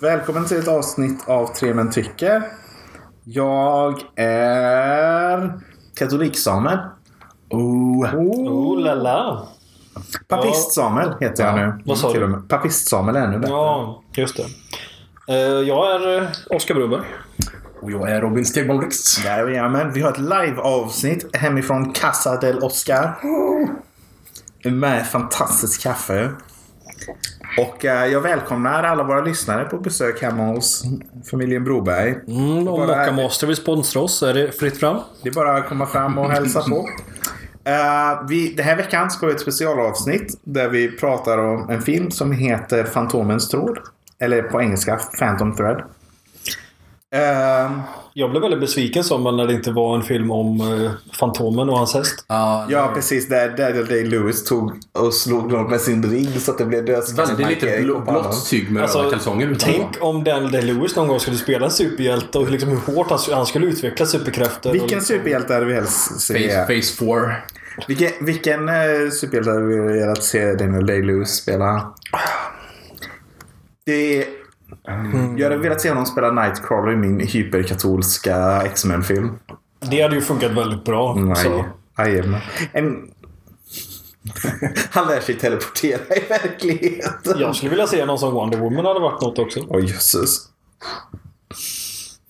Välkommen till ett avsnitt av Tre Män Tycker. Jag är katolik-Samuel. Oh. Oh la la. Papist-Samuel heter jag nu. Vad sa du? Papist-Samuel är ännu bättre. Ja, just det. Eh, jag är uh, Oskar Broberg. Och jag är Robin Stegman Blixt. Jajamän, vi har ett live-avsnitt hemifrån Casa del Oscar. Med fantastiskt kaffe. Och eh, jag välkomnar alla våra lyssnare på besök hemma hos familjen Broberg. Mm, om Bara- Mocca Master vill sponsra oss är det fritt fram. Det är bara att komma fram och hälsa på. Eh, vi, den här veckan ska vi ha ett specialavsnitt där vi pratar om en film som heter Fantomens tråd. Eller på engelska Phantom Thread. Eh, Jag blev väldigt besviken som när det inte var en film om uh, Fantomen och hans häst. Ja, ja, precis. Där Daniel Day-Lewis tog och slog någon med sin ring så att det blev Väldigt lite bl- blått tyg med Alltså, röda kalsonger. Tänk om Daniel Day-Lewis någon gång skulle spela en superhjälte och liksom hur hårt han, han skulle utveckla superkrafter. Vilken liksom, superhjälte hade vi helst se? Face, face 4. Vilken, vilken eh, superhjälte hade vi velat se Daniel Day-Lewis spela? Det är... Jag hade velat se honom spela Nightcrawler i min hyperkatolska X-Men-film. Det hade ju funkat väldigt bra. Så. Nej. Jajamän. En... Han lär sig teleportera i verkligheten. Jag skulle vilja se någon som Wonder Woman hade varit något också. Åh jösses.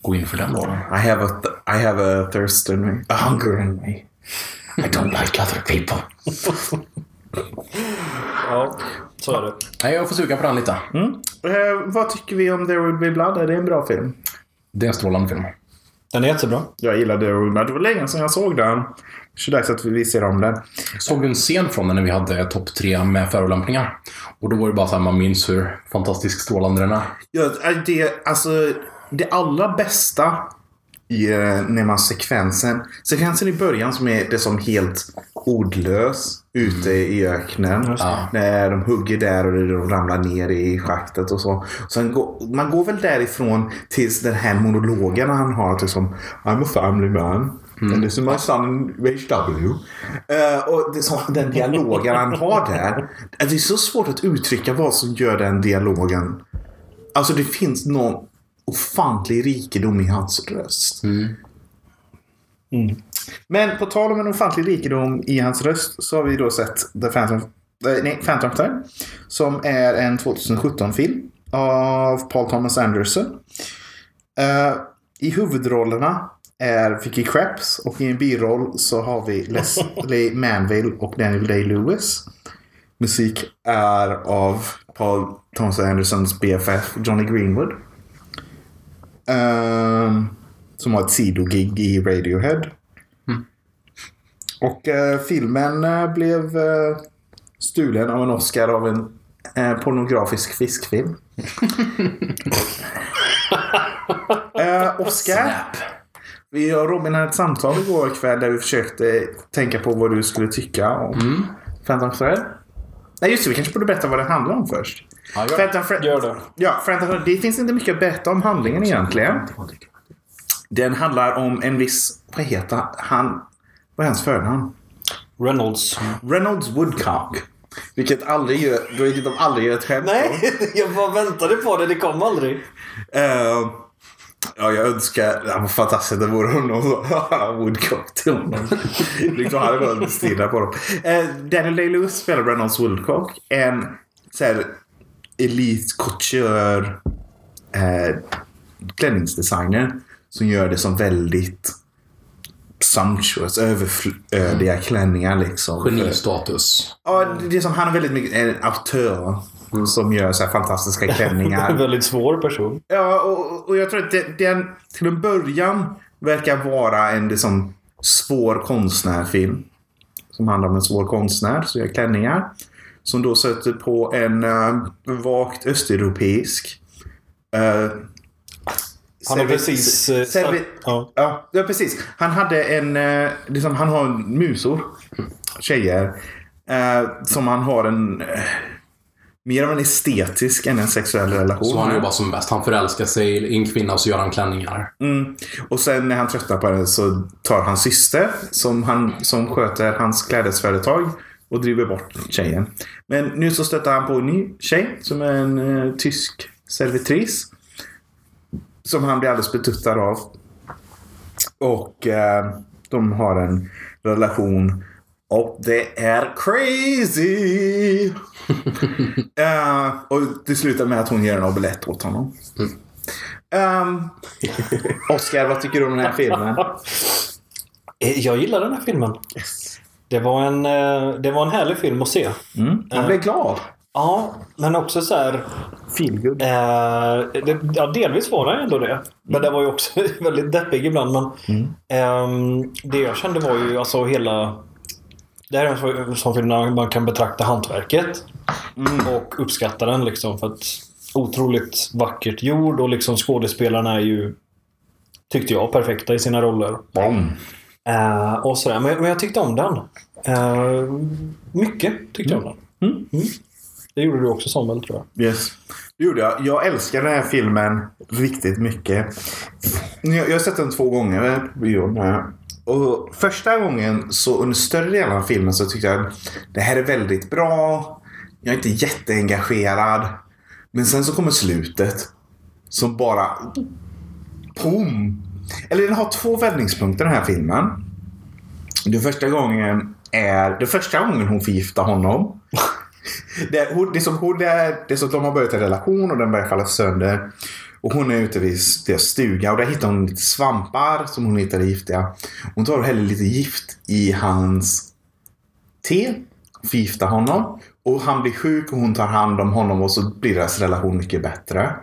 Gå in för den då. I have, a th- I have a thirst in me. A hunger in me. I don't like other people. Ja, så är det. Nej, jag får suga på den lite. Eh, vad tycker vi om There Will Be Blood? Är det en bra film? Det är en strålande film. Den är jättebra. Jag gillar There Will Be Blood. Det var länge sedan jag såg den. Så dags att vi ser om den. Såg du en scen från den när vi hade topp tre med förolämpningar? Och då var det bara så här, man minns hur fantastiskt strålande den är. Ja, det, alltså, det allra bästa i eh, när man sekvensen. Sekvensen i början som är det som helt ordlös ute i öknen. När de hugger där och de ramlar ner i schaktet och så. Sen går, man går väl därifrån tills den här monologen han har. Liksom, I'm a family man. And this is my son HW. Eh, och det så, den dialogen han har där. Det är så svårt att uttrycka vad som gör den dialogen Alltså det finns någon ofantlig rikedom i hans röst. Men på tal om en ofantlig rikedom i hans röst så har vi då sett The Phantom, eh, nej, Phantom Thread. Som är en 2017-film av Paul Thomas Anderson. Eh, I huvudrollerna är Vicky Krieps och i en biroll så har vi Leslie Manville och Daniel Day-Lewis. Musik är av Paul Thomas Andersons BFF Johnny Greenwood. Ehm, som har ett sidogig i Radiohead. Och eh, filmen eh, blev eh, stulen av en Oscar av en pornografisk fiskfilm. eh, Oscar. Vi och Robin hade ett samtal igår kväll där vi försökte tänka på vad du skulle tycka om Phantom Thread. Nej just det, vi kanske borde berätta vad det handlar om först. Ja, gör. Phantom Thread. Gör det. Ja, Phantom. Det finns inte mycket att berätta om handlingen egentligen. Den handlar om en viss, vad heter han? Vad är hans förnamn? Reynolds. Reynolds Woodcock. Vilket aldrig gör, vilket de aldrig gör ett skämt. Nej, jag bara väntade på det. Det kom aldrig. Eh, ja, jag önskar... Ja, vad fantastiskt det vore om någon Woodcock till honom. liksom hade varit stirra på dem. Uh, Daniel Day-Lewis spelar Reynolds Woodcock. En så här, elitkouture uh, klänningsdesigner. Som gör det som väldigt sumptuous, överflödiga klänningar liksom. Genistatus. Ja, det är som han är väldigt mycket en autör. Som gör så här fantastiska klänningar. En väldigt svår person. Ja, och, och jag tror att det, den till en början verkar vara en liksom, svår konstnärfilm. Som handlar om en svår konstnär som gör klänningar. Som då sätter på en uh, vagt östeuropeisk uh, Han har precis... eh, servi- ja. Ja, precis. Han hade en... eh, Liksom, han har musor. Tjejer. eh, som han har en... mer av en estetisk än en sexuell relation Så han jobbar som bäst. Han förälskar sig i en kvinna och så gör han klänningar. Mm. Och sen när han tröttnar på henne så tar hans syster som, han, som sköter hans klädesföretag och driver bort tjejen. Men nu så stöter han på en ny tjej som är en eh, tysk servitris. som han blir alldeles betuttad av. Och eh, de har en relation. Och det är crazy! Eh, och det slutar med att hon ger en omelett åt honom. Um, Oscar, vad tycker du om den här filmen? Eh, Jag gillar den här filmen. Det var en, eh, det var en härlig film att se. Mm, han blev glad. Ja, men också så här... Feelgood. Eh, det, ja, delvis var det ändå det. Men det var ju också väldigt deppig ibland. Men, ehm, det jag kände var ju alltså hela... Det här är en sån- film där man kan betrakta hantverket. Och uppskatta den liksom. För att otroligt vackert gjord och liksom skådespelarna är ju, tyckte jag, perfekta i sina roller. Boom. Eh, och sådär. Men, men jag tyckte om den. Eh, mycket tyckte jag om den. Mm. Mm. Det gjorde du också Samuel tror jag. Yes. Det gjorde jag. Jag älskar den här filmen riktigt mycket. Jag, jag har sett den två gånger på. Och första gången, så under större delen av filmen, så tyckte jag det här är väldigt bra. Jag är inte jätteengagerad. Men sen så kommer slutet. Som bara... Pum! Eller den har två vändningspunkter den här filmen. Den första gången är... Det första gången hon förgiftar honom. Det, hon, det, är som är, det är som att de har börjat en relation och den börjar falla sönder. Och hon är ute vid deras stuga och där hittar hon lite svampar som hon hittar giftiga. Hon tar och häller lite gift i hans te. Förgiftar honom. Och han blir sjuk och hon tar hand om honom och så blir deras relation mycket bättre.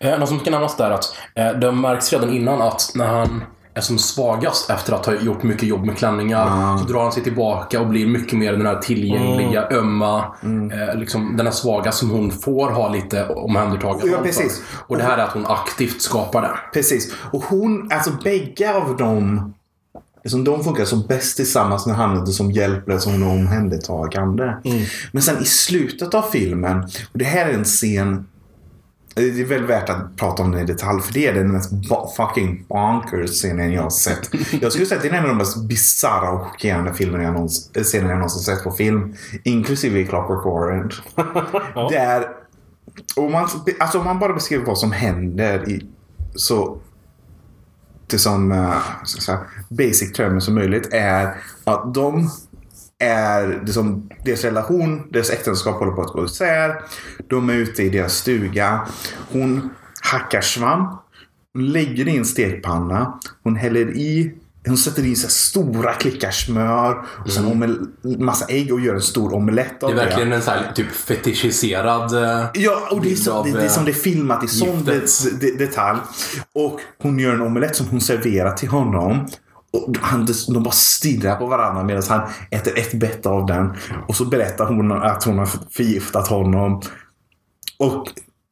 Eh, något som kan nämnas där är att eh, det märks redan innan att när han är som svagast efter att ha gjort mycket jobb med klänningar så drar han sig tillbaka och blir mycket mer den här tillgängliga, ömma, eh, liksom den här svaga som hon får ha lite omhändertagande Ja, precis. Och det här är att hon aktivt skapar det. Precis. Och hon, alltså bägge av dem, liksom, de funkar som bäst tillsammans när han är som hjälplös och hon är omhändertagande. Men sen i slutet av filmen, och det här är en scen det är väl värt att prata om den i detalj för det är den mest fucking bonkers scenen jag har sett. Jag skulle säga att det är en av de mest bisarra och chockerande filmerna jag någonsin, eh, scenerna jag någonsin sett på film. Inklusive Clockwork Orange. Där om man, alltså om man bara beskriver vad som händer i så det som uh, basic termer som möjligt är att de är det som, deras relation, deras äktenskap håller på att gå isär. De är ute i deras stuga. Hon hackar svamp. Hon lägger i en stekpanna. Hon häller i hon sätter i så stora klickar smör och sen omel- massa ägg och gör en stor omelett av Det det. är verkligen en sån här typ fetischiserad... eh, Ja, och det är, så, det, det är som eh, det är filmat i sån det, det, detalj. Och hon gör en omelett som hon serverar till honom. Och han, de bara stirrar på varandra medan han äter ett bett av den. Och så berättar hon att hon har förgiftat honom. Och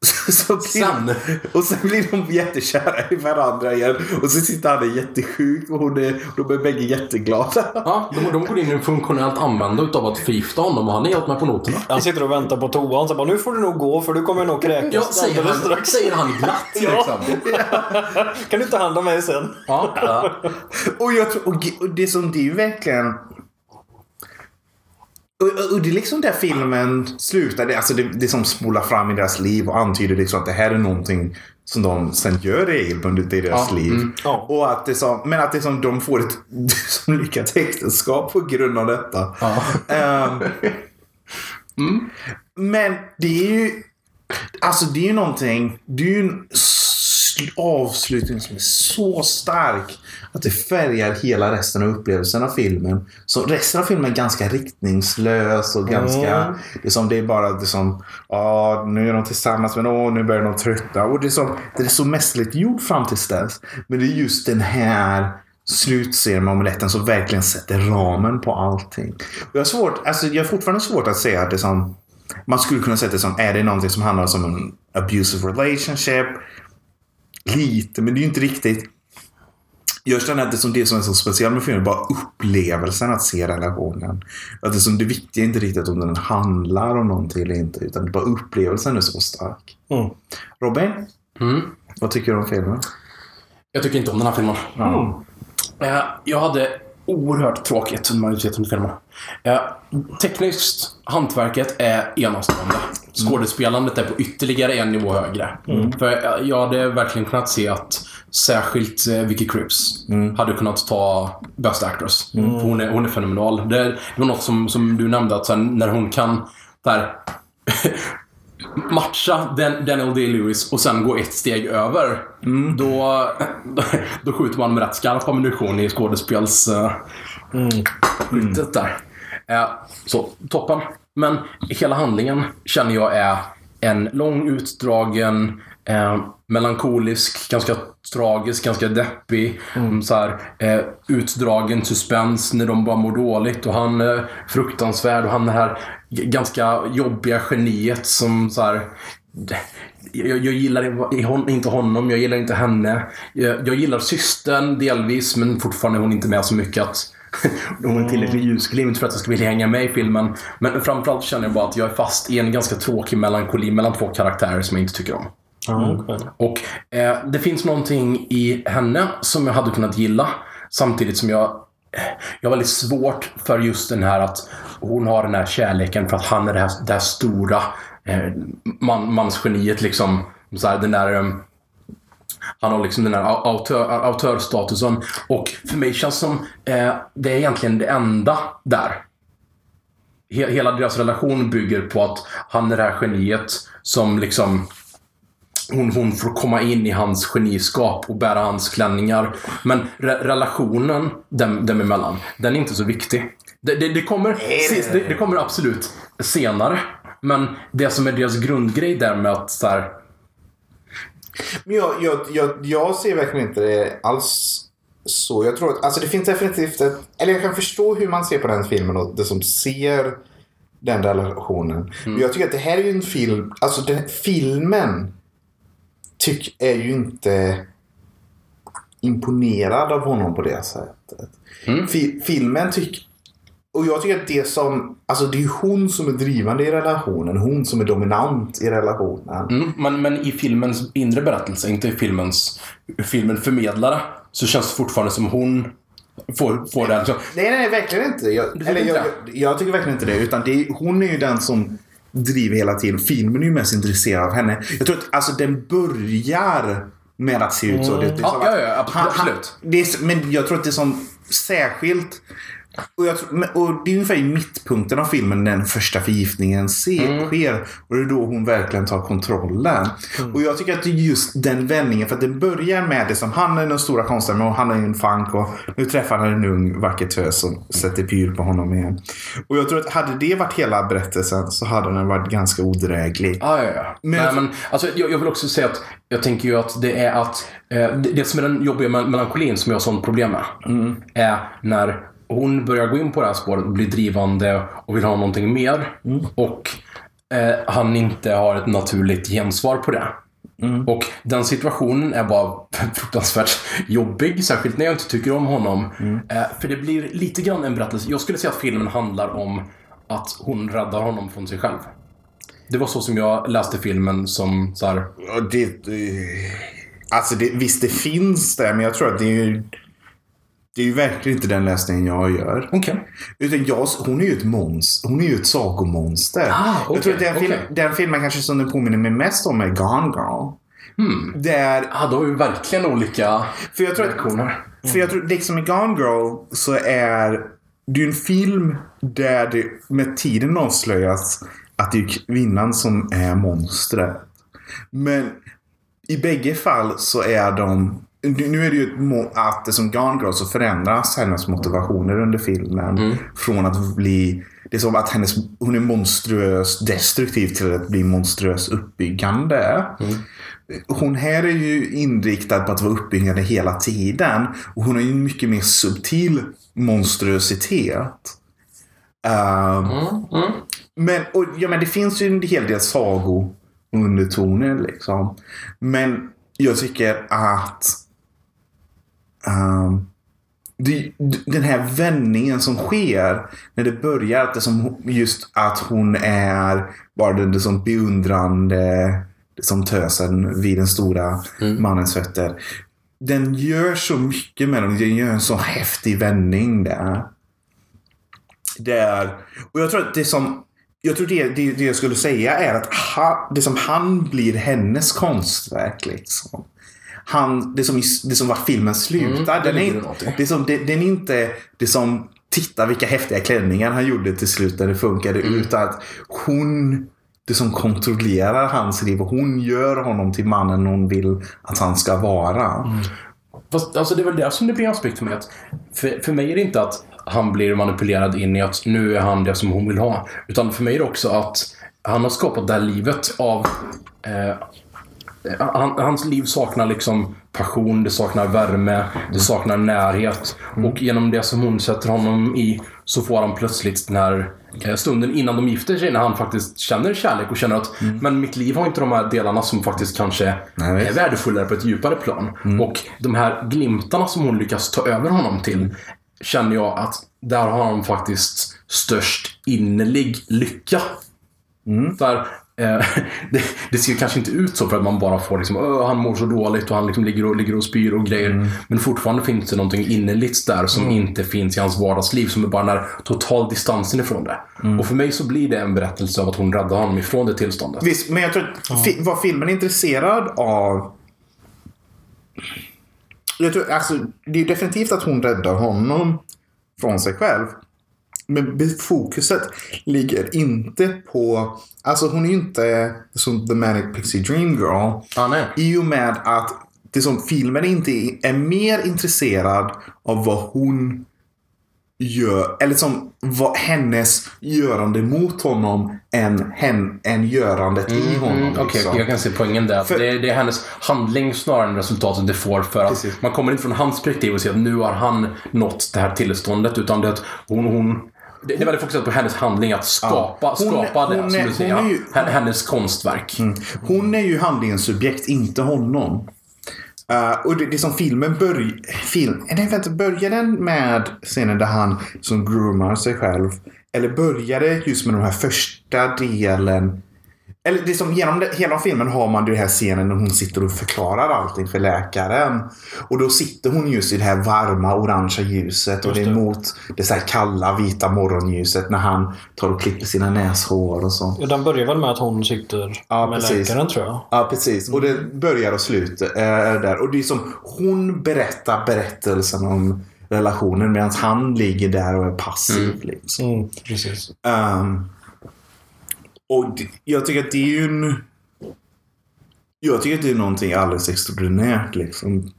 så blir, Sen. och sen blir de jättekära i varandra igen. Och så sitter han där jättesjuk och hon är, de är bägge jätteglada. Ja, de, de går in i en funktionellt använda utav att förgifta honom och han är helt med på noterna. Han sitter och väntar på toan. Så bara, nu får du nog gå för du kommer nog kräkas Ja, säger han, strax. säger han glatt Ja. liksom. Kan du ta hand om mig sen? Ja, ja. Och, jag tror, och, och det som det är verkligen... Och, och det är liksom där filmen slutar. Det, alltså det, det som spolar fram i deras liv och antyder liksom att det här är någonting som de sen gör regelbundet i deras Ja, liv. mm, ja. Och att det som, men att det som de får ett som lyckat äktenskap på grund av detta. Ja. Ehm, Men det är ju... Alltså det är ju någonting... Det är ju en avslutning som är så stark att det färgar hela resten av upplevelsen av filmen. Så resten av filmen är ganska riktningslös och ganska... Mm. Det är som det är bara det som... Ja, nu är de tillsammans men åh, nu börjar de trötta. Och det är, som, det är så mästerligt gjort fram tills dess. Men det är just den här slutscenen med omeletten som verkligen sätter ramen på allting. Och jag, har svårt, alltså jag har fortfarande svårt att säga att det som... Man skulle kunna säga det som, är det någonting som handlar om en abusive relationship? Lite, men det är ju inte riktigt. Jag känner att det som det som är så speciellt med filmen är bara upplevelsen att se relationen. Att det, som det viktiga är inte riktigt om den handlar om någonting eller inte, utan det är bara upplevelsen är så stark. Mm. Robin, Mm. vad tycker du om filmen? Jag tycker inte om den här filmen. Mm. Eh, Jag hade oerhört tråkigt majoriteten av filmen. Eh, Tekniskt, hantverket är enastående. skådespelandet är på ytterligare en nivå högre. För jag- jag hade verkligen kunnat se att särskilt eh, Vicky Cripps hade kunnat ta Best Actress. För hon, är, hon är fenomenal. Det, det var något som, som du nämnde, att sen när hon kan där, matcha Dan, Daniel Day-Lewis och sen gå ett steg över. Då, då, då skjuter man med rätt skarp ammunition i skådespels... Uh, skyttet där. Eh, så, toppen. Men hela handlingen känner jag är en lång, utdragen, eh, melankolisk, ganska tragisk, ganska deppig. mm, Så här, eh, utdragen suspens när de bara mår dåligt och han är fruktansvärd och han är det här ganska jobbiga geniet som så här, jag, jag gillar inte honom, jag gillar inte henne. Jag, jag gillar systern delvis, men fortfarande är hon inte med så mycket att hon är tillräckligt ljusglimt för att jag ska vilja hänga med i filmen. Men framförallt känner jag bara att jag är fast i en ganska tråkig melankoli mellan två karaktärer som jag inte tycker om. Okej. Och eh, det finns någonting i henne som jag hade kunnat gilla. Samtidigt som jag eh, jag har väldigt svårt för just den här att hon har den här kärleken för att han är det här, det här stora eh, man, mansgeniet liksom. Så här, den där, eh, han har liksom den här au- autör, autörstatusen. Och för mig känns som eh, det är egentligen det enda där. He, hela deras relation bygger på att han är det här geniet som liksom hon, hon får komma in i hans geniskap och bära hans klänningar. Men re relationen dem, dem emellan, den är inte så viktig. Det, det, det, kommer, det, det kommer absolut senare. Men det som är deras grundgrej där med att så här, Men jag, jag, jag, jag ser verkligen inte det alls så. Jag tror att alltså det finns definitivt ett... Eller jag kan förstå hur man ser på den filmen och det som ser den relationen. Men jag tycker att det här är ju en film... Alltså den, filmen tyck, är ju inte imponerad av honom på det sättet. Fi, filmen tycker... Och jag tycker att det som... Alltså det är hon som är drivande i relationen. Hon som är dominant i relationen. mm, men, men i filmens inre berättelse, inte i filmens filmen förmedlare, så känns det fortfarande som hon får, får här. liksom- Nej, nej, verkligen inte. Jag, eller inte jag, jag, tycker verkligen inte det. Utan det hon är ju den som driver hela tiden. Filmen är ju mest intresserad av henne. Jag tror att alltså, den börjar med att se ut så. Det, det är Ja, ja, ja, absolut. han- han- det är, men jag tror att det är som särskilt och, jag och det är ungefär i mittpunkten av filmen den första förgiftningen se, Mm. sker. Och det är då hon verkligen tar kontrollen. Mm. Och jag tycker att det är just den vändningen. För att den börjar med det som han är den stora konstnären och han är en funk. Och nu träffar han en ung vacker tös som sätter pyl på honom igen. Och jag tror att hade det varit hela berättelsen så hade den varit ganska odräglig. Ja, ja, ja. Men- Nej, men, alltså, jag, jag vill också säga att jag tänker ju att det är att eh, det, det som är den jobbiga mel- melankolin som jag har sånt problem med. Är när hon börjar gå in på det här spåret och blir drivande och vill ha någonting mer. Och eh, han inte har ett naturligt gensvar på det. Och den situationen är bara fruktansvärt jobbig, särskilt när jag inte tycker om honom. Eh, för det blir lite grann en berättelse. Jag skulle säga att filmen handlar om att hon räddar honom från sig själv. Det var så som jag läste filmen som så här, det, det- alltså det, visst, det finns det. Men jag tror att det är. Det är ju verkligen inte den läsningen jag gör. Okej. Utan jag, hon är ju ett monster. Hon är ju ett sagomonster. Ah, jag tror att den, film, okej. den filmen kanske som den påminner mig mest om är Gone Girl. Där, Ja, då har vi verkligen olika för jag tror att, reaktioner. för jag tror liksom i Gone Girl så är det ju en film där det med tiden avslöjas att det är kvinnan som är monstret. Men i bägge fall så är de... Nu är det ju att det som Gone Girl så förändras hennes motivationer under filmen. Från att bli... Det är som att hennes, hon är monstruös destruktiv till att bli monstruös uppbyggande. Hon här är ju inriktad på att vara uppbyggande hela tiden. Och hon har ju en mycket mer subtil monstruositet. Ehm, men, och, ja, men det finns ju en hel del sagoundertoner liksom. Men jag tycker att ehm, det, den här vändningen som sker när det börjar, att det som just att hon är bara den, den som beundrande som tösen vid den stora mannens fötter. Den gör så mycket med dem. Den gör en så häftig vändning där. Det är, och jag tror att det som jag tror det, det, det jag skulle säga är att han, det som han blir hennes konstverk. Liksom. Han, det, som, det som var filmen slutar. Mm, den, är, det det som, det, den är inte det som Titta vilka häftiga klänningar han gjorde till slut när det funkade. Mm. Utan att hon det som kontrollerar hans liv. Och hon gör honom till mannen hon vill att han ska vara. Mm. Fast alltså, det är väl det som det blir aspekt för mig. Att för, för mig är det inte att han blir manipulerad in i att nu är han det som hon vill ha. Utan för mig är det också att han har skapat det här livet av... Eh, han, hans liv saknar liksom passion, det saknar värme, det saknar närhet. Och genom det som hon sätter honom i så får han plötsligt den här eh, stunden innan de gifter sig när han faktiskt känner kärlek och känner att men mitt liv har inte de här delarna som faktiskt kanske Nej, är värdefullare på ett djupare plan. Och de här glimtarna som hon lyckas ta över honom till känner jag att där har han faktiskt störst innerlig lycka. Där, eh, det, det ser kanske inte ut så för att man bara får liksom, "Åh, han mår så dåligt och han liksom ligger, och, ligger och spyr och grejer. Men fortfarande finns det någonting innerligt där som inte finns i hans vardagsliv. Som är bara den här total distansen ifrån det. Och för mig så blir det en berättelse av att hon räddar honom ifrån det tillståndet. Visst, men jag tror att fi- var filmen intresserad av... Jag tror, alltså, det är definitivt att hon räddar honom från sig själv. Men fokuset ligger inte på... Alltså hon är ju inte som The Manic Pixie Dream Girl. Ah, nej. I och med att det som filmen inte är, är mer intresserad av vad hon gör, eller som vad hennes görande mot honom än, hen, än görandet i honom. Mm, Okej, liksom. jag kan se poängen där. För- det, är, det är hennes handling snarare än resultatet det får. För att Precis. man kommer inte från hans perspektiv och ser att nu har han nått det här tillståndet. Utan det att hon... hon det det väldigt fokuserat på hennes handling att skapa, Ja. Hon- skapa det, hon som du säger. ju- Hen- Hennes konstverk. Hon är ju handlingens subjekt, inte honom. Uh, och det, det som filmen börjar... Film, nej, vänta, börjar den med scenen där han som groomar sig själv? Eller börjar det just med den här första delen? Eller det som genom det, hela filmen har man den här scenen när hon sitter och förklarar allting för läkaren. Och då sitter hon just i det här varma orangea ljuset och det är mot det så kalla vita morgonljuset när han tar och klipper sina näshår och så. Ja, Den börjar väl med att hon sitter Ja, med precis. läkaren tror jag. Ja, precis. Och det börjar och slutar äh, där. Och det är som hon berättar berättelsen om relationen medan han ligger där och är passiv. Liksom. Mm, precis. Ehm, och jag tycker att det är ju en... Jag tycker att det är någonting alldeles extraordinärt liksom.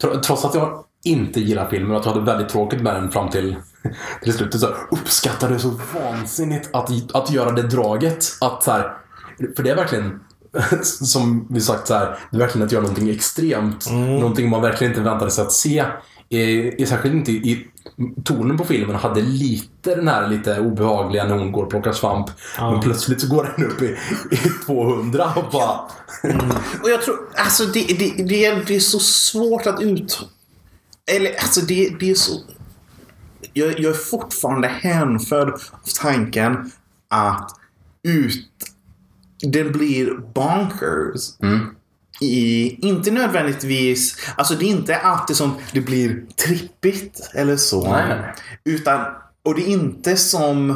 Tro- Trots att jag inte gillar filmen och att jag hade väldigt tråkigt med den fram till, till slutet så uppskattar det så vansinnigt att, att göra det draget. Att så här, för det är verkligen som vi sagt så här, det är verkligen att göra någonting extremt. Någonting man verkligen inte väntade sig att se. Eh, eh, särskilt inte i tonen på filmen hade lite den här lite obehagliga när hon går och plockar svamp. Men plötsligt så går den upp i, i 200 och bara... Och jag tror, alltså det, det, det, är, det är så svårt att ut... Eller alltså det, det är så... Jag, jag är fortfarande hänförd av tanken att ut... Den blir bonkers. I, inte nödvändigtvis... Alltså det är inte alltid som det blir trippigt eller så. Nej. Utan... Och det är inte som...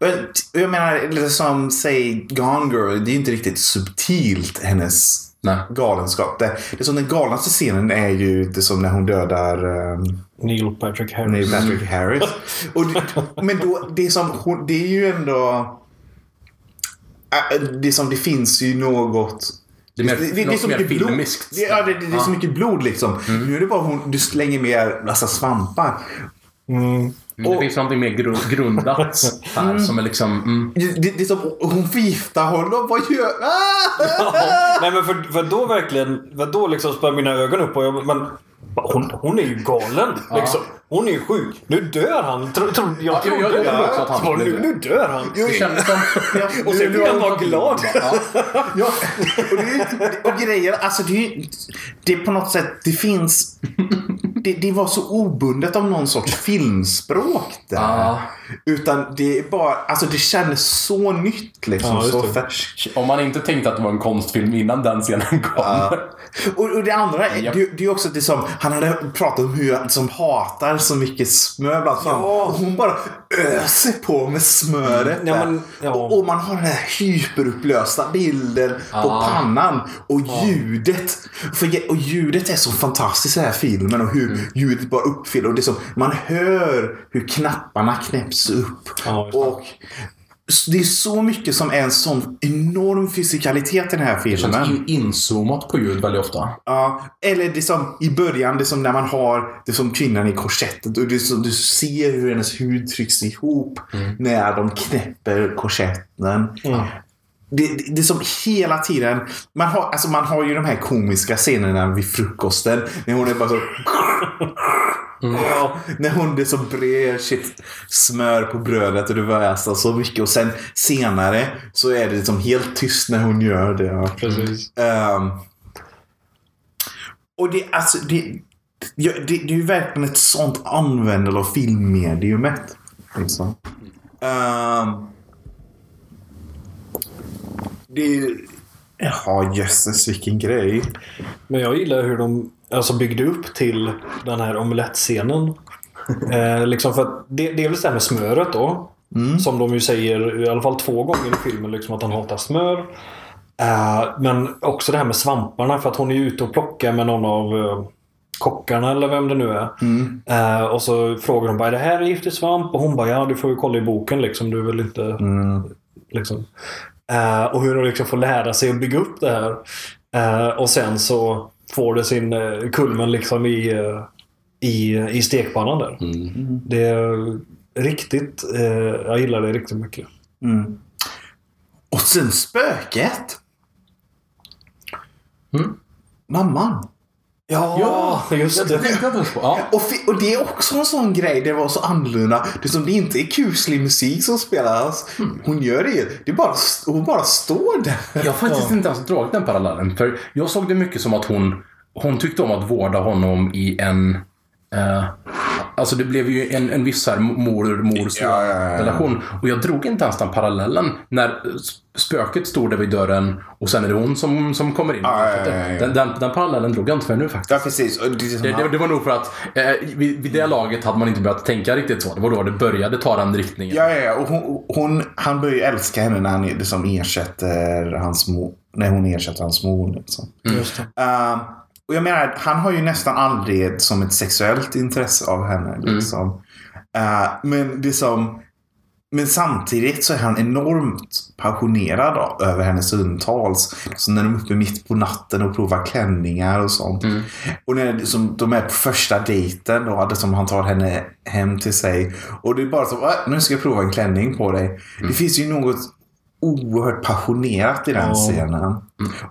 Och Jag, menar, eller som säg Gone Girl, det är inte riktigt subtilt hennes Nej. galenskap. Det, det som den galnaste scenen är ju det som när hon dödar um, Neil Patrick Harris. Neil Patrick Harris. Och det, men då, det som hon, det är ju ändå... Äh, Det som det finns ju något... Det är mer- något så mer mycket blod. filmiskt. Det, ja, det, det, det är så mycket blod liksom. Nu är det bara hon, du slänger med massa svampar. Mm. Men det finns någonting mer grund, grundat här som är liksom... Mm. Det, det, det är som hon förgiftar honom. Vad gör... Ah! Nej men för, för då verkligen, för då liksom spär mina ögon upp och jag, men hon, hon är ju galen. Liksom. Hon är ju sjuk. Nu dör han. Tro, tro, jag jag- trodde jag trodde det. också att han skulle nu, dö. nu dör han. Jo, Det kändes som... Och sen blir han bara glad. Ja, och, det och grejer, alltså det Det är på något sätt, det finns... Det, det var så obundet av någon sorts filmspråk där. Ja. Utan det är bara, alltså det kändes så nytt liksom. Ja, just så färskt. Om man inte tänkte att det var en konstfilm innan den scenen kom. Och, och det andra, är, Japp. det, det är också det som, han hade pratat om hur han som hatar så mycket smör bland. Ja. Och hon bara öser på med smöret. Ja, där. men, ja. och, och man har den här hyperupplösta bilden på Ja. pannan. Och ljudet. För, och ljudet är så fantastiskt i den här filmen. Och hur Mm. Ljudet bara uppfyller. Och det är som, man hör hur knapparna knäpps upp. Ja, det. och det är så mycket som är en sån enorm fysikalitet i den här Det filmen. känns in, inzoomat på ljud väldigt ofta. Ja, eller det som i början, det som när man har det som kvinnan i korsettet och det som du ser hur hennes hud trycks ihop när de knäpper korsetten. Det, det, det är som hela tiden, man har, alltså man har ju de här komiska scenerna vid frukosten när hon är bara så Ja, när hon det så brer sitt smör på brödet och det väser så mycket. Och sen senare så är det liksom helt tyst när hon gör det. precis. Ehm, och det, alltså, det, ja, det, det är ju verkligen ett sånt användande av filmmediumet. Liksom. Ehm, det är ju... Ja, jösses vilken grej. Men jag gillar hur de alltså, byggde upp till den här omelettscenen. eh, liksom för att det, väl det här med smöret då. Som de ju säger i alla fall två gånger i filmen liksom att han hatar smör. Eh, men också det här med svamparna för att hon är ute och plockar med någon av eh, kockarna eller vem det nu är. Eh, och så frågar hon bara är det här giftig svamp? Och hon bara ja du får ju kolla i boken liksom. Du är väl inte... Liksom. Eh, och hur de liksom får lära sig att bygga upp det här. Eh, och sen så får det sin uh, kulmen liksom i, i, i stekpannan där. Det är riktigt... jag gillar det riktigt mycket. Mm. Och sen spöket. Mm. Mamman. Ja, just Jag det. tänkte inte ens på. Ja. Och, och det är också en sån grej. Det var så annorlunda. Det som det inte är kuslig musik som spelas. Hon gör det. det är bara, hon bara står där. Jag har faktiskt inte ens dragit den parallellen. För jag såg det mycket som att hon, hon tyckte om att vårda honom i en... Eh, alltså det blev ju en, en viss här mor mor Ja, ja, ja. relation Och jag drog inte ens den parallellen. När spöket stod där vid dörren och sen är det hon som, som kommer in. Ja, ja, ja, ja. Den, den, den parallellen drog jag inte för nu faktiskt. Ja, precis. Det, Det, det, var nog för att eh, vid, vid det laget hade man inte börjat tänka riktigt så. Det var då det började ta den riktningen. Ja, ja, ja. Och hon, hon, han börjar ju älska henne när han liksom ersätter hans mor. När hon ersätter hans mor. Liksom. Just det. Och jag menar, han har ju nästan aldrig som ett sexuellt intresse av henne. Liksom. Eh, men det som... Men samtidigt så är han enormt passionerad av- över hennes stundtals. Så när de är uppe mitt på natten och provar klänningar och sånt. Och när det- som, de är på första dejten då, det som han tar henne hem till sig. Och det är bara så, "Ah, nu ska jag prova en klänning på dig. Det finns ju något oerhört passionerat i den Ja. scenen.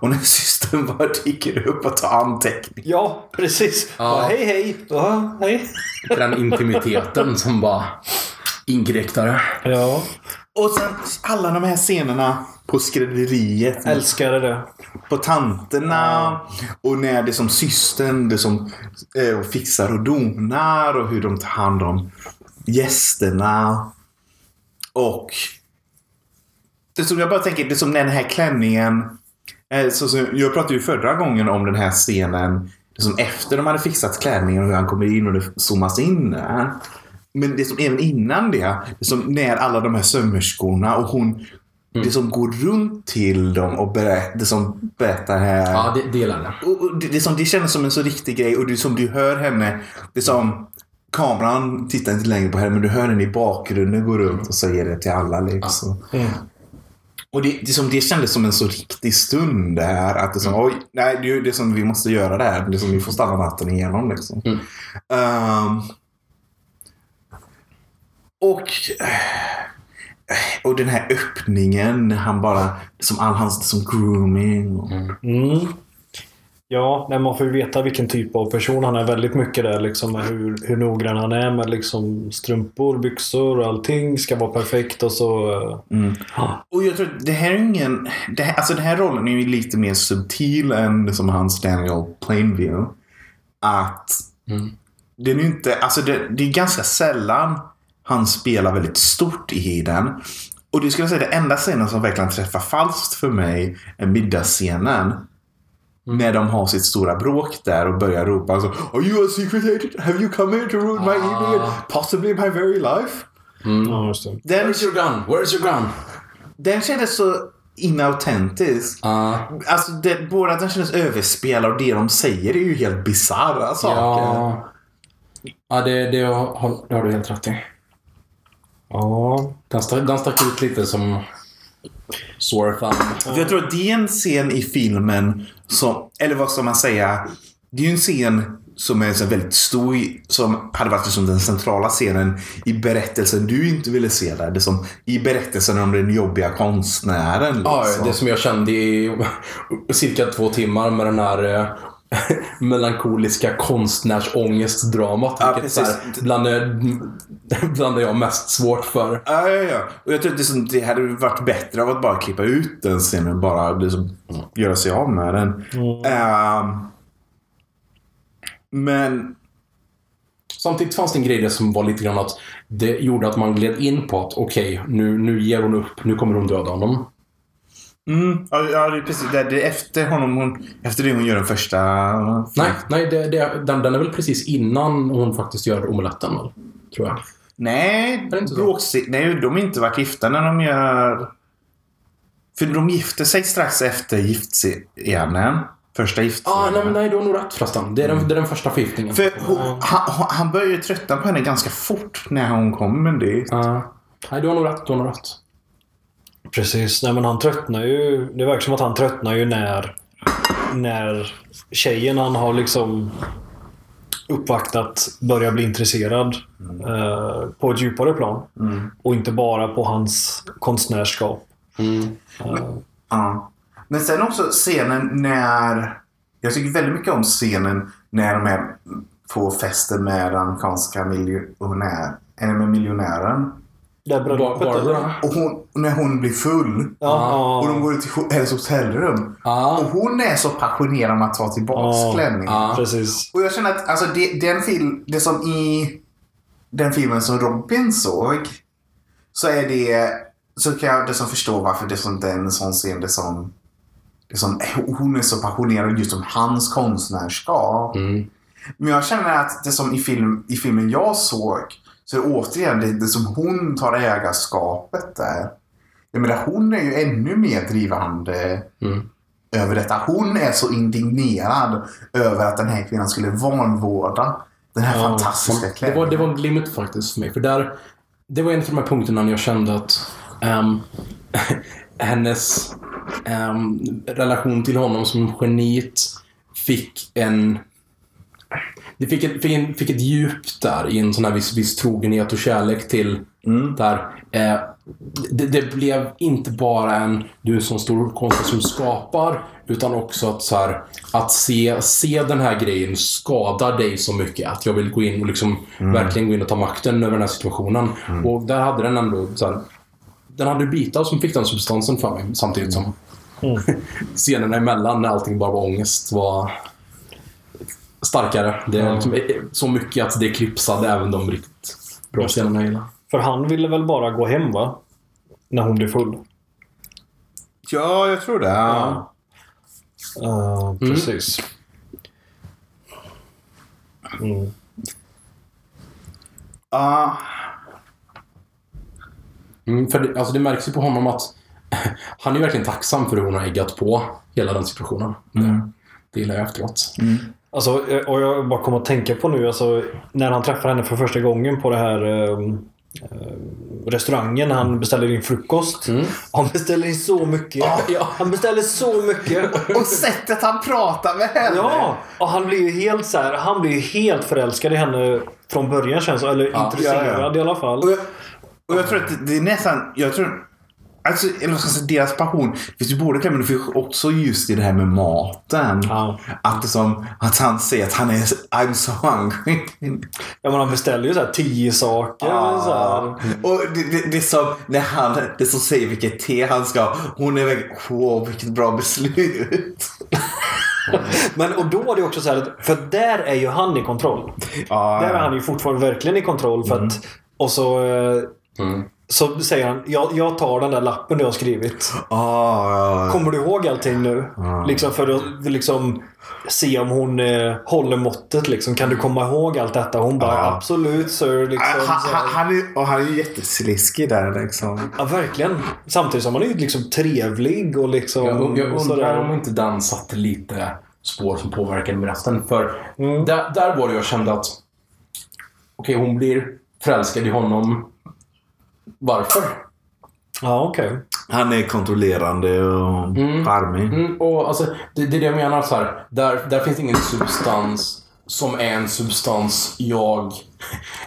Och när systern bara dyker upp och tar anteckningar. Ja, precis. Ja. Ja. hej, hej. Ja, hej. Den intimiteten som bara inkräktare. Ja, Och sen alla de här scenerna på skrädderiet. älskade det. På tanterna. Och när det som systern det som eh, fixar och donar. Och hur de tar hand om gästerna. Och det som jag bara tänker, det som den här klänningen. Eh, så, så, jag pratade ju förra gången om den här scenen. Det som efter de hade fixat klänningen och hur han kommer in och det zoomas in där. Men det som även innan det, det som när alla de här sömmerskorna och hon det som går runt till dem och berättar, det som berättar här. Ja, det. Och, och det, det, som, det känns som en så riktig grej och det som du hör henne. Det som kameran tittar inte längre på henne men du hör henne i bakgrunden gå runt och säger det till alla. Liksom. Mm. Och det, det, som, det kändes som en så riktig stund det här. Att det som, oj, nej, det är det som vi måste göra det här. Det som vi får stanna natten igenom. Liksom. Mm. Ehm, och, och den här öppningen. Han bara, som all hans som grooming. Och, Mm. Ja, nej, man får ju veta vilken typ av person han är väldigt mycket där. Liksom, med hur, hur noggrann han är med liksom, strumpor, byxor och allting ska vara perfekt. Och så... eh, Mm. Och jag tror att det här är ingen... Det här, alltså den här rollen är ju lite mer subtil än som hans Daniel Plainview. Att Mm. den är ju inte... Alltså det, det är ganska sällan han spelar väldigt stort i den. Och det skulle jag säga det enda scenen som verkligen träffar falskt för mig är middagsscenen. När de har sitt stora bråk där och börjar ropa så Are you a secret agent? Have you come here to ruin my Ah. evening? Possibly my very life? Ja, just det. Den, Where's your gun? Where's your gun? den kändes så inautentisk. Uh, Alltså, det, både att den kändes överspelad och det de säger är ju helt bisarra saker. ja. Ja, det, det, har, det har du helt rätt i. Ja. Den stack, den stack ut lite som sore thumb. Jag tror att det är en scen i filmen som, eller vad ska man säga? Det är ju en scen som är så väldigt stor, som hade varit liksom den centrala scenen i berättelsen du inte ville se där. Det som i berättelsen om den jobbiga konstnären. Ja, liksom. det som jag kände i cirka två timmar med den här eh, melankoliska konstnärsångestdramat. Ja, vilket så här, bland, bland det jag mest svårt för. Ja, ja, ja. Och jag tror att det, som, det hade varit bättre av att bara klippa ut den scenen och bara liksom, göra sig av med den. Ehm, men Samtidigt fanns det en grej där som var lite grann att det gjorde att man gled in på att okej, nu, nu ger hon upp. Nu kommer hon döda honom. Mm, ja, det är precis. Det, är efter honom hon, efter det hon gör den första... Nej, nej det, det, den, den är väl precis innan hon faktiskt gör omeletten? Tror jag. Nej, bråksi- nej, de har inte varit gifta när de gör... För de gifter sig strax efter giftscenen. Första Ah, giftscenen. nej, men nej, du har nog rätt förresten. Det är den, det är den första förgiftningen. För hon, han, han börjar ju tröttna på henne ganska fort när hon kommer dit. Ah. nej, du har nog rätt. Du har nog rätt. Precis. Nej, men han tröttnar ju. Det verkar som att han tröttnar ju när... När tjejen han har liksom uppvaktat börjar bli intresserad eh, på ett djupare plan. Och inte bara på hans konstnärskap. Mm. Ja. Men sen också scenen när... Jag tycker väldigt mycket om scenen när de är på festen med den amerikanska miljonär, eller med miljonären. Där Bar- bröllopet Barbara. Och hon, när hon blir full. Ja, Och de ja, går ut till hennes hotellrum. Ah. Och hon är så passionerad om att ta tillbaka Ja. klänningen. Ja. precis. Och jag känner att alltså, det, den film, det som i den filmen som Robin såg. Så är det så kan jag det som förstå varför det som den sån scen det som, det som hon är så passionerad just om hans konstnärskap. Mm. Men jag känner att det som i, film, i filmen jag såg så är det återigen det, det som hon tar ägarskapet där. Jag menar, hon är ju ännu mer drivande Mm. över detta. Hon är så indignerad över att den här kvinnan skulle vanvårda den här Ja, fantastiska Det klänningen. var, det var en limit faktiskt för mig. För där, det var en av de här punkterna när jag kände att ehm, hennes ehm, relation till honom som geniet fick en... Det fick ett, fick, en, fick ett djup där i en sån här viss, viss trogenhet och kärlek till där. Eh, det, det blev inte bara en du är en sån stor konstnär som skapar utan också att, så här, att se, se den här grejen skadar dig så mycket att jag vill gå in och liksom verkligen gå in och ta makten över den här situationen. Och där hade den ändå så här, den hade bitar som fick den substansen för mig samtidigt som scenerna emellan när allting bara var ångest var starkare. Det är liksom eh, så mycket att det eklipsade även de riktigt bra scenerna jag gillar. För han ville väl bara gå hem va? När hon blev full. Ja, jag tror det. Ja. Ja, precis. Mm. Ja. Mm, för det, alltså det märks ju på honom att han är verkligen tacksam för hur hon har äggat på hela den situationen. Det, det gillar jag efteråt. Alltså, eh, och jag bara kommer att tänka på nu, alltså, när han träffar henne för första gången på det här ehm, ehm, restaurangen. Han beställer in frukost. Han beställer in så mycket. ja. Han beställer så mycket. Och sättet han pratar med henne. Ja! Och han blir ju helt så här, Han blir helt förälskad i henne från början känns. Eller intresserad ja, ja. i alla fall. Och jag, och jag tror att det- det är nästan... Jag tror, alltså, eller ska jag säga, deras passion. Det finns ju både men det finns också just i det här med maten. Ja. Att, det som, att han säger att han är I'm so hungry. Ja, men han beställer ju så här tio saker. Så här. Och det, det, det som när han, det som säger vilket te han ska ha. Hon är väl, wow vilket bra beslut. Men och då är det också så här, att- för där är ju han i kontroll. Ja, Där är han ju fortfarande verkligen i kontroll. För att, och så... eh, Så säger han, jag, jag tar den där lappen du har skrivit. Ah, ja. Kommer du ihåg allting nu? Liksom för att liksom, se om hon eh, håller måttet. Liksom. Kan du komma ihåg allt detta? Hon bara Ja. absolut sir. Liksom, han, han, han, är, och han är ju jättesliskig där liksom. Ja, verkligen. Samtidigt som han är ju liksom trevlig och liksom... Jag, jag undrar sådär. om inte den satte lite spår som påverkade med resten. För Mm. där, där var det jag kände att okej, hon blir förälskad i honom. Varför? Ja, okej. Han är kontrollerande och charmig. Mm, och alltså, det, det är det jag menar. Så här, där, där finns ingen substans som är en substans jag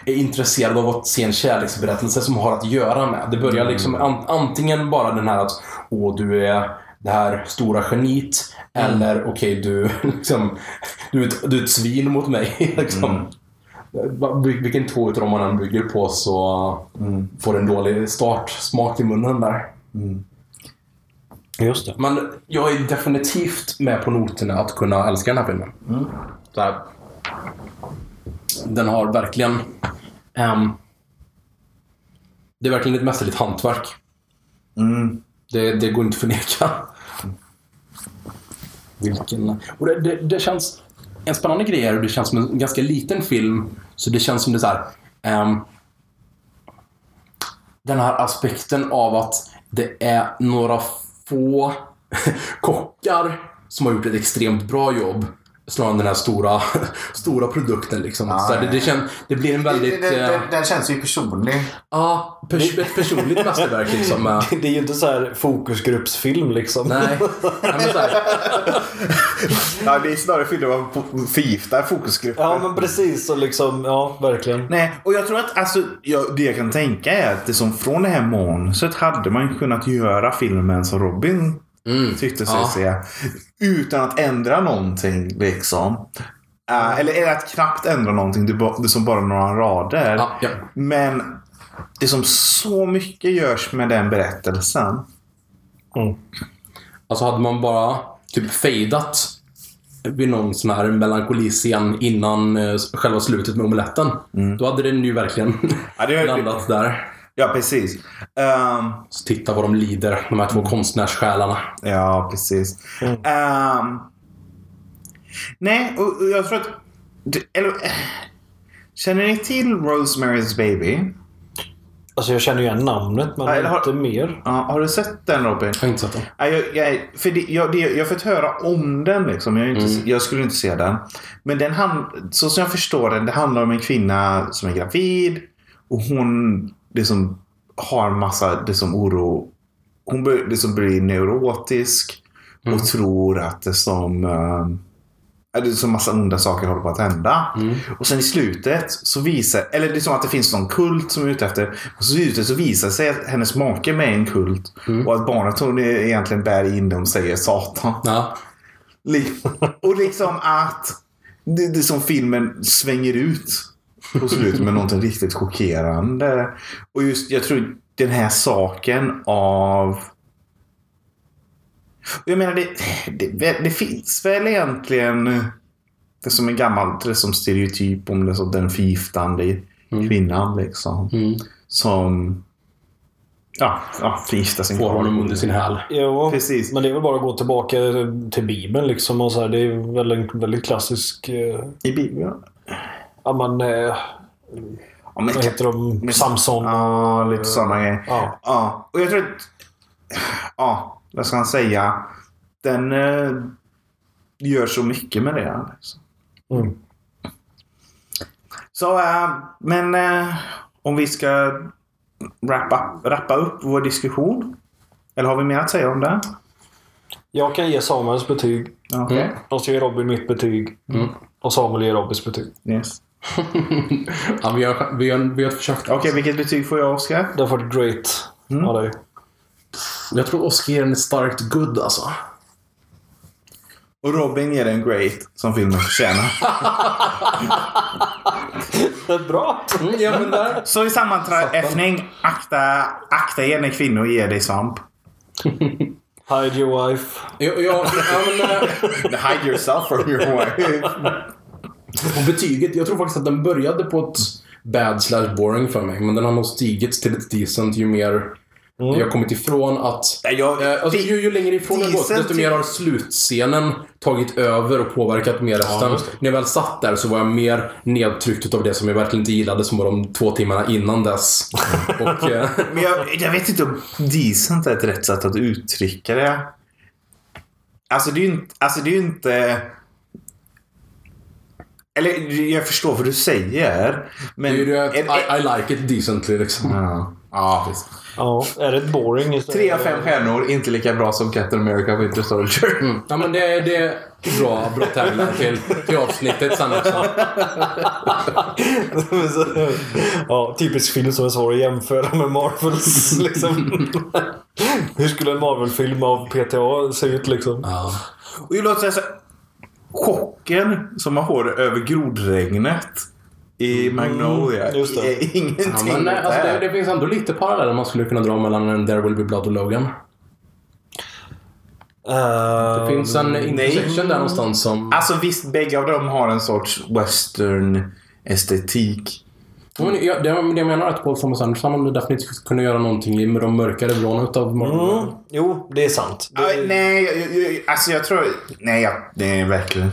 är intresserad av att se en kärleksberättelse som har att göra med. Det börjar liksom an, antingen bara den här att åh, du är det här stora genit. Eller okej, du, liksom, du, är ett, du är ett svin mot mig. Liksom. Vil- Vilken två utav dem man än bygger på så får en dålig start, smak i munnen där. Just det. Men jag är definitivt med på noterna att kunna älska den här filmen. Så här. Den har verkligen... ehm, det är verkligen ett mästerligt hantverk. Det, det går inte att förneka. Vilken... Och det, det, det känns... En spännande grej är att det känns som en ganska liten film. Så det känns som det är så här... um, den här aspekten av att det är några få kockar som har gjort ett extremt bra jobb. Snarare än den här stora, stora produkten. Liksom. så här, det, det, kän, det blir en väldigt... Den, eh, den, den känns ju personlig. Ja, pers ett personligt mästerverk liksom. Det är ju inte så här fokusgruppsfilm liksom. Nej. Nej, så Ja, det är snarare filmer av po- förgiftade fokusgrupper. Ja, men precis. Och liksom, ja, verkligen. Nej, och jag tror att alltså, jag, det jag kan tänka är att det som från det här manuset hade man kunnat göra filmen som Robin tyckte sig ja. se. Utan att ändra någonting liksom. Uh, eller, eller att knappt ändra någonting. Det är, bara, det är som bara några rader. ja, ja. Men det är som så mycket görs med den berättelsen. Mm. Alltså hade man bara typ fejdat vid någon sån här melankoliscen innan eh, själva slutet med omeletten. Då hade den ju verkligen Ja, det är- landat där. Ja, precis. Ehm, Så titta vad de lider, de här två konstnärssjälarna. Ja, precis. Ehm, nej, och, och jag tror att... Eller, eh, känner ni till Rosemary's Baby? Alltså jag känner ju igen namnet, men Ja, eller har- inte mer. Ja, har du sett den Robin? Jag har inte sett den. Ja, jag, jag, för det, jag, det, jag har fått höra om den. Liksom. Jag, inte, jag skulle inte se den. Men den hand, så som jag förstår den, det handlar om en kvinna som är gravid. Och hon liksom, har massa det som oro. Hon bör, liksom blir neurotisk. Och tror att det som... Uh, det är så massa onda saker håller på att hända. Och sen i slutet så visar... Eller det är som att det finns någon kult som är ute efter. Och så i slutet så visar det sig att hennes make är med en kult. Och att barnet hon egentligen bär in dem säger Satan. Ja. Och liksom att det, det som filmen svänger ut på slutet med någonting riktigt chockerande. Och just, jag tror den här saken av... Jag menar, det, det, det finns väl egentligen det som en gammal det som stereotyp om det, som den förgiftande kvinnan. Liksom, Mm. Som ja, ja, förgiftar sin Får honom under sin häl. Jo, Precis. men det är väl bara att gå tillbaka till Bibeln liksom. Och så här, det är väl en väldigt klassisk... Eh, I Bibeln. Ja, men, eh, Ja, men, vad heter de? Men- Samson. Ja, lite sådana grejer. Ja. Ja, och jag tror att... Ja, vad ska man säga? Den eh, gör så mycket med det. Liksom. Mm. Så, eh, men eh, om vi ska rappa, rappa upp vår diskussion. Eller har vi mer att säga om det? Jag kan ge Samuels betyg. Okej. Mm. Och så ger Robin mitt betyg. Och Samuel ger Robins betyg. Yes. Ja, vi, har, vi, har, vi har ett försök. Okej, vilket betyg får jag, Oskar? Det har varit great Mm. av dig. Jag tror Oscar ger den ett starkt good alltså. Och Robin ger en great, som filmen förtjänar. Bra! Mm, ja, men där. Så i sammanträffning, akta, akta er när kvinnor ger dig svamp. Hide your wife. Ja, ja, ja, men, eh, Hide yourself from your wife. Och betyget, jag tror faktiskt att den började på ett bad slash boring för mig. Men den har nog stigit till ett decent ju mer jag har kommit ifrån att... Jag- eh, alltså, ju, ju längre ifrån jag gått, desto mer har slutscenen tagit över och påverkat mer resten. det. När jag väl satt där så var jag mer nedtryckt av det som jag verkligen inte gillade som var de två timmarna innan dess. och, eh, Men jag, jag vet inte om decent är ett rätt sätt att uttrycka det. Alltså det är ju inte... Alltså, det är inte eller jag förstår vad du säger. Men... det är ju det att I, I like it decently liksom. Ja, ja. Ja, är det boring istället? Tre av fem stjärnor, inte lika bra som Captain America Winter Soldier. Mm. Ja men det, det är bra, bra tagline till, till avsnittet sen också. ja, typisk film som är svår att jämföra med Marvels. Liksom. Hur skulle en Marvel-film av PTA se ut liksom? Ja. Och jag låter säga så här, Chocken som man får över grodregnet i Magnolia Mm, just det. är ingenting Ja, men, nej, alltså, det det, finns ändå lite paralleller man skulle kunna dra mellan en There Will Be Blood och Logan. Det finns en intersection där någonstans som... Alltså visst, bägge av dem har en sorts western estetik. Ja, men jag, det, det jag menar är att Paul Thomas Anderson hade definitivt kunnat göra någonting med de mörkare vråna utav Marvel. Mm, jo, det är sant. Det, Ah, nej, jag, jag, alltså jag tror... Nej, ja, det är verkligen...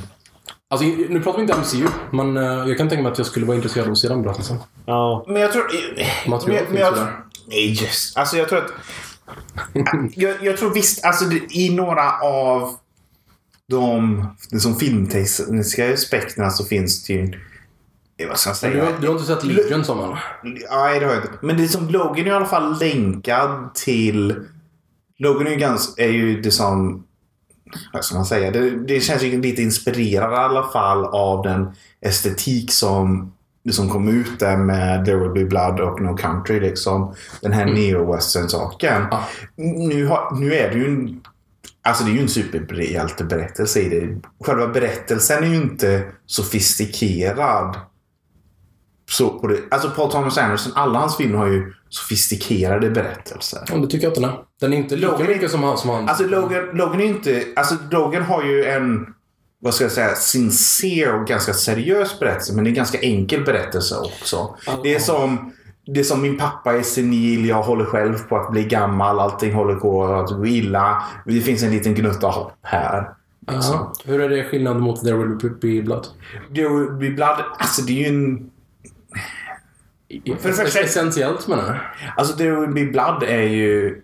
Alltså, nu pratar vi inte MCU, men eh, jag kan tänka mig att jag skulle vara intresserad av att se den berättelsen. ja. Men jag tror... Material men, men jag. Nej, just. Alltså jag tror att... jag, jag tror visst, alltså det- i några av de, de som filmtekniska aspekterna så finns det ju... Vad ska jag Du, säga? har- du har inte sett Legion som väl? Nej, det har jag inte. Men det är som Logan är i alla fall länkad till... Logan är ju, ganska, är ju det som... Vad ska man säga? Det, det känns ju lite inspirerad i alla fall av den estetik som, som kom ut där med There Will Be Blood och No Country. Liksom. Den här neo-western-saken. Ja. Nu, har, nu är det ju en... Alltså det är ju en superhjälteberättelse i det. Själva berättelsen är ju inte sofistikerad. Så på det, alltså Paul Thomas Anderson, alla hans filmer har ju sofistikerade berättelser. Ja, det tycker jag att den är. Den är inte lika Logan- mycket som han. Som han. Alltså Logan, Logan är inte... Alltså Logan har ju en, vad ska jag säga, sincere och ganska seriös berättelse. Men det är en ganska enkel berättelse också. Det är som... Det är som min pappa är senil, jag håller själv på att bli gammal, allting håller på att gå illa. Det finns en liten gnutta hopp här. Ja. Hur är det skillnad mot There Will Be Blood? Det blir blood, alltså det är ju en... För det första- Essentiellt menar jag. Alltså There Will Be Blood är ju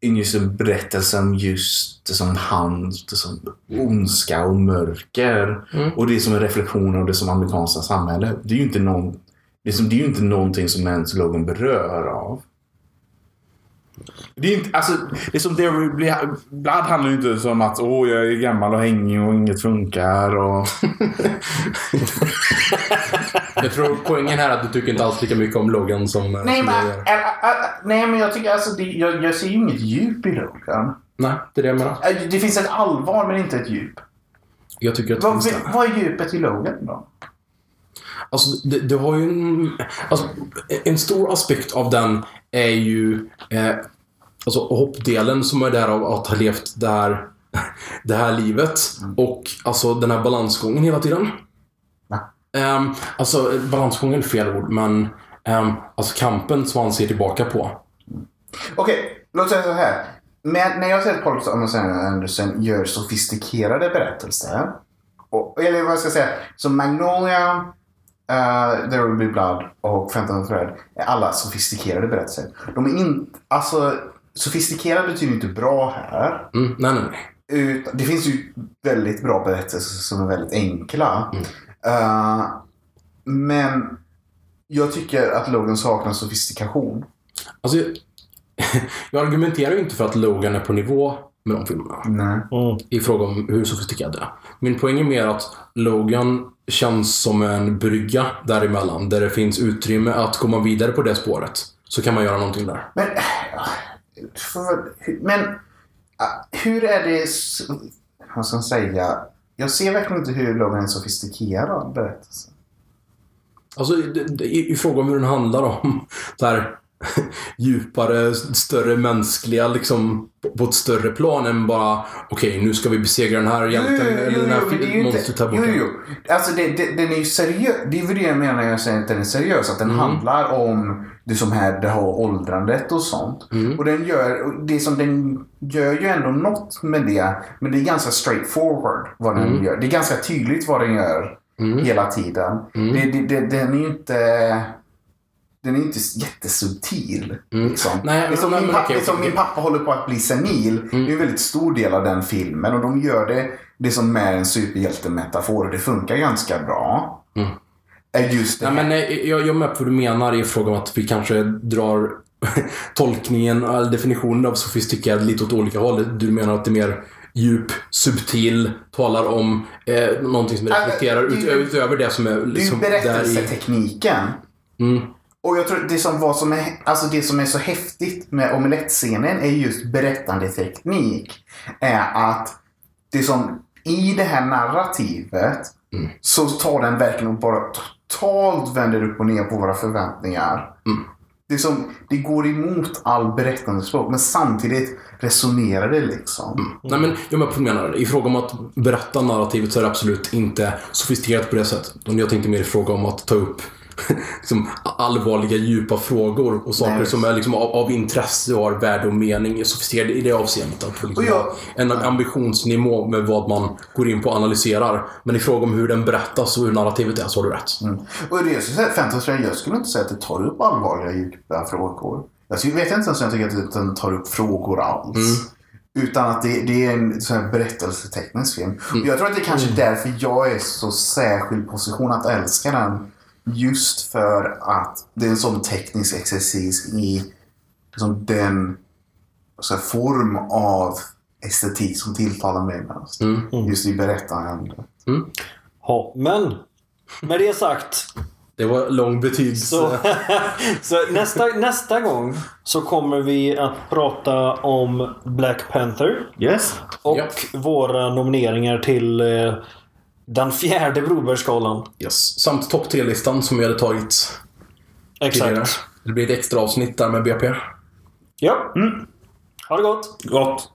just en berättelse om just det som hand, det som ondska och mörker. Mm. Och det är som en reflektion av det som amerikanska samhället. Det är ju inte, någon, det är som, det är ju inte någonting som ens Logan berör av. Det är inte, alltså, det är som Will Be Blood handlar ju inte som att åh, jag är gammal och hängig och inget funkar. Och... Jag tror poängen här är att du tycker inte alls lika mycket om Logan som, eh, nej, som men, jag ä, ä, nej, men jag tycker alltså, det, jag, jag ser ju inget djup i Logan. Nej, det är det jag menar. Det finns ett allvar men inte ett djup. Jag tycker att det Vad, finns det. vad är djupet i Logan då? Alltså, det, det har ju en... Alltså, en stor aspekt av den är ju eh, alltså, hoppdelen som är där av att ha levt det här, det här livet. Och alltså den här balansgången hela tiden. Um, alltså, balansgången är fel ord, men ehm, alltså kampen som han ser tillbaka på. Okej, låt säga så här. Men när jag säger att Paul Thomas Anderson gör sofistikerade berättelser. Och, eller vad ska jag säga? Som Magnolia, uh, There Will Be Blood och 15 Thread är alla sofistikerade berättelser. De är inte... Alltså, sofistikerad betyder inte bra här. Mm, nej, nej, nej. Utan, det finns ju väldigt bra berättelser som är väldigt enkla. Eh, men jag tycker att Logan saknar sofistikation. Alltså, jag, jag argumenterar ju inte för att Logan är på nivå med de filmerna. Nej. Mm. i fråga om hur sofistikerad det är. Min poäng är mer att Logan känns som en brygga däremellan. Där det finns utrymme att komma vidare på det spåret. Så kan man göra någonting där. Men, för, men ah, hur är det... Vad ska man säga? Jag ser verkligen inte hur Logan är en sofistikerad berättelse. Alltså, i, i, i fråga om hur den handlar om. Där, djupare, större mänskliga liksom på ett större plan än bara okej, nu ska vi besegra den här hjälten eller den här monstret här borta. jo, jo. Alltså det, det, den är ju seriös. Det är väl det jag menar när jag säger att den är seriös. Att den Mm. handlar om det som här, det här åldrandet och sånt. Mm. Och den gör, det som den gör ju ändå något med det. Men det är ganska straightforward vad den Mm. gör. Det är ganska tydligt vad den gör hela tiden. Mm. Det, det, det, den är ju inte... Den är inte jättesubtil. Liksom. Mm. Nej, det är som, men- min, pappa, okej, det är som okej. min pappa håller på att bli senil. Det är en väldigt stor del av den filmen. Och de gör det, det som med en superhjältemetafor. Och det funkar ganska bra. Är just det Nej, men nej, jag, jag är med på vad du menar i fråga om att vi kanske drar tolkningen, eller definitionen av sofistikerad lite åt olika håll. Du menar att det är mer djup, subtil, talar om eh, någonting som Ja, reflekterar är ut, utöver det som är Det är ju liksom där i... berättelsetekniken. Mm. Och jag tror det som, vad som, är, alltså det som är så häftigt med omelettscenen är just berättandeteknik. Är att det som i det här narrativet Mm. så tar den verkligen och bara totalt vänder upp och ner på våra förväntningar. Mm. Det, som, det går emot all berättandespråk men samtidigt resonerar det liksom. Nej, men jag med på menar. I fråga om att berätta narrativet så är det absolut inte sofistikerat på det sättet. Jag tänkte mer i fråga om att ta upp liksom, allvarliga, djupa frågor och saker Nej. som är liksom, av, av intresse och har värde och mening. Sofistikerade i det avseendet. Att liksom, Och jag- en ambitionsnivå med vad man går in på och analyserar. Men i fråga om hur den berättas och hur narrativet är så har du rätt. Och det skulle säga, Fantasy jag skulle inte säga att det tar upp allvarliga djupa frågor. Jag vet inte ens om jag tycker att den tar upp frågor alls. Utan att det, det är en sån här berättelseteknisk film. Och jag tror att det är kanske är därför jag är så särskild position att älska den. Just för att det är en sån teknisk exercis i liksom den så här, form av estetik som tilltalar mig mest. Just i berättandet. Ja, men med det sagt. Det var lång betygs... Så, så nästa, nästa gång så kommer vi att prata om Black Panther. Yes. Och Japp. våra nomineringar till eh, den fjärde Brobergsgalan. Yes. Samt topp 3-listan som vi hade tagit tidigare. Exakt. Det blir ett extra avsnitt där med BP. Ja. Ha det gott. Gott.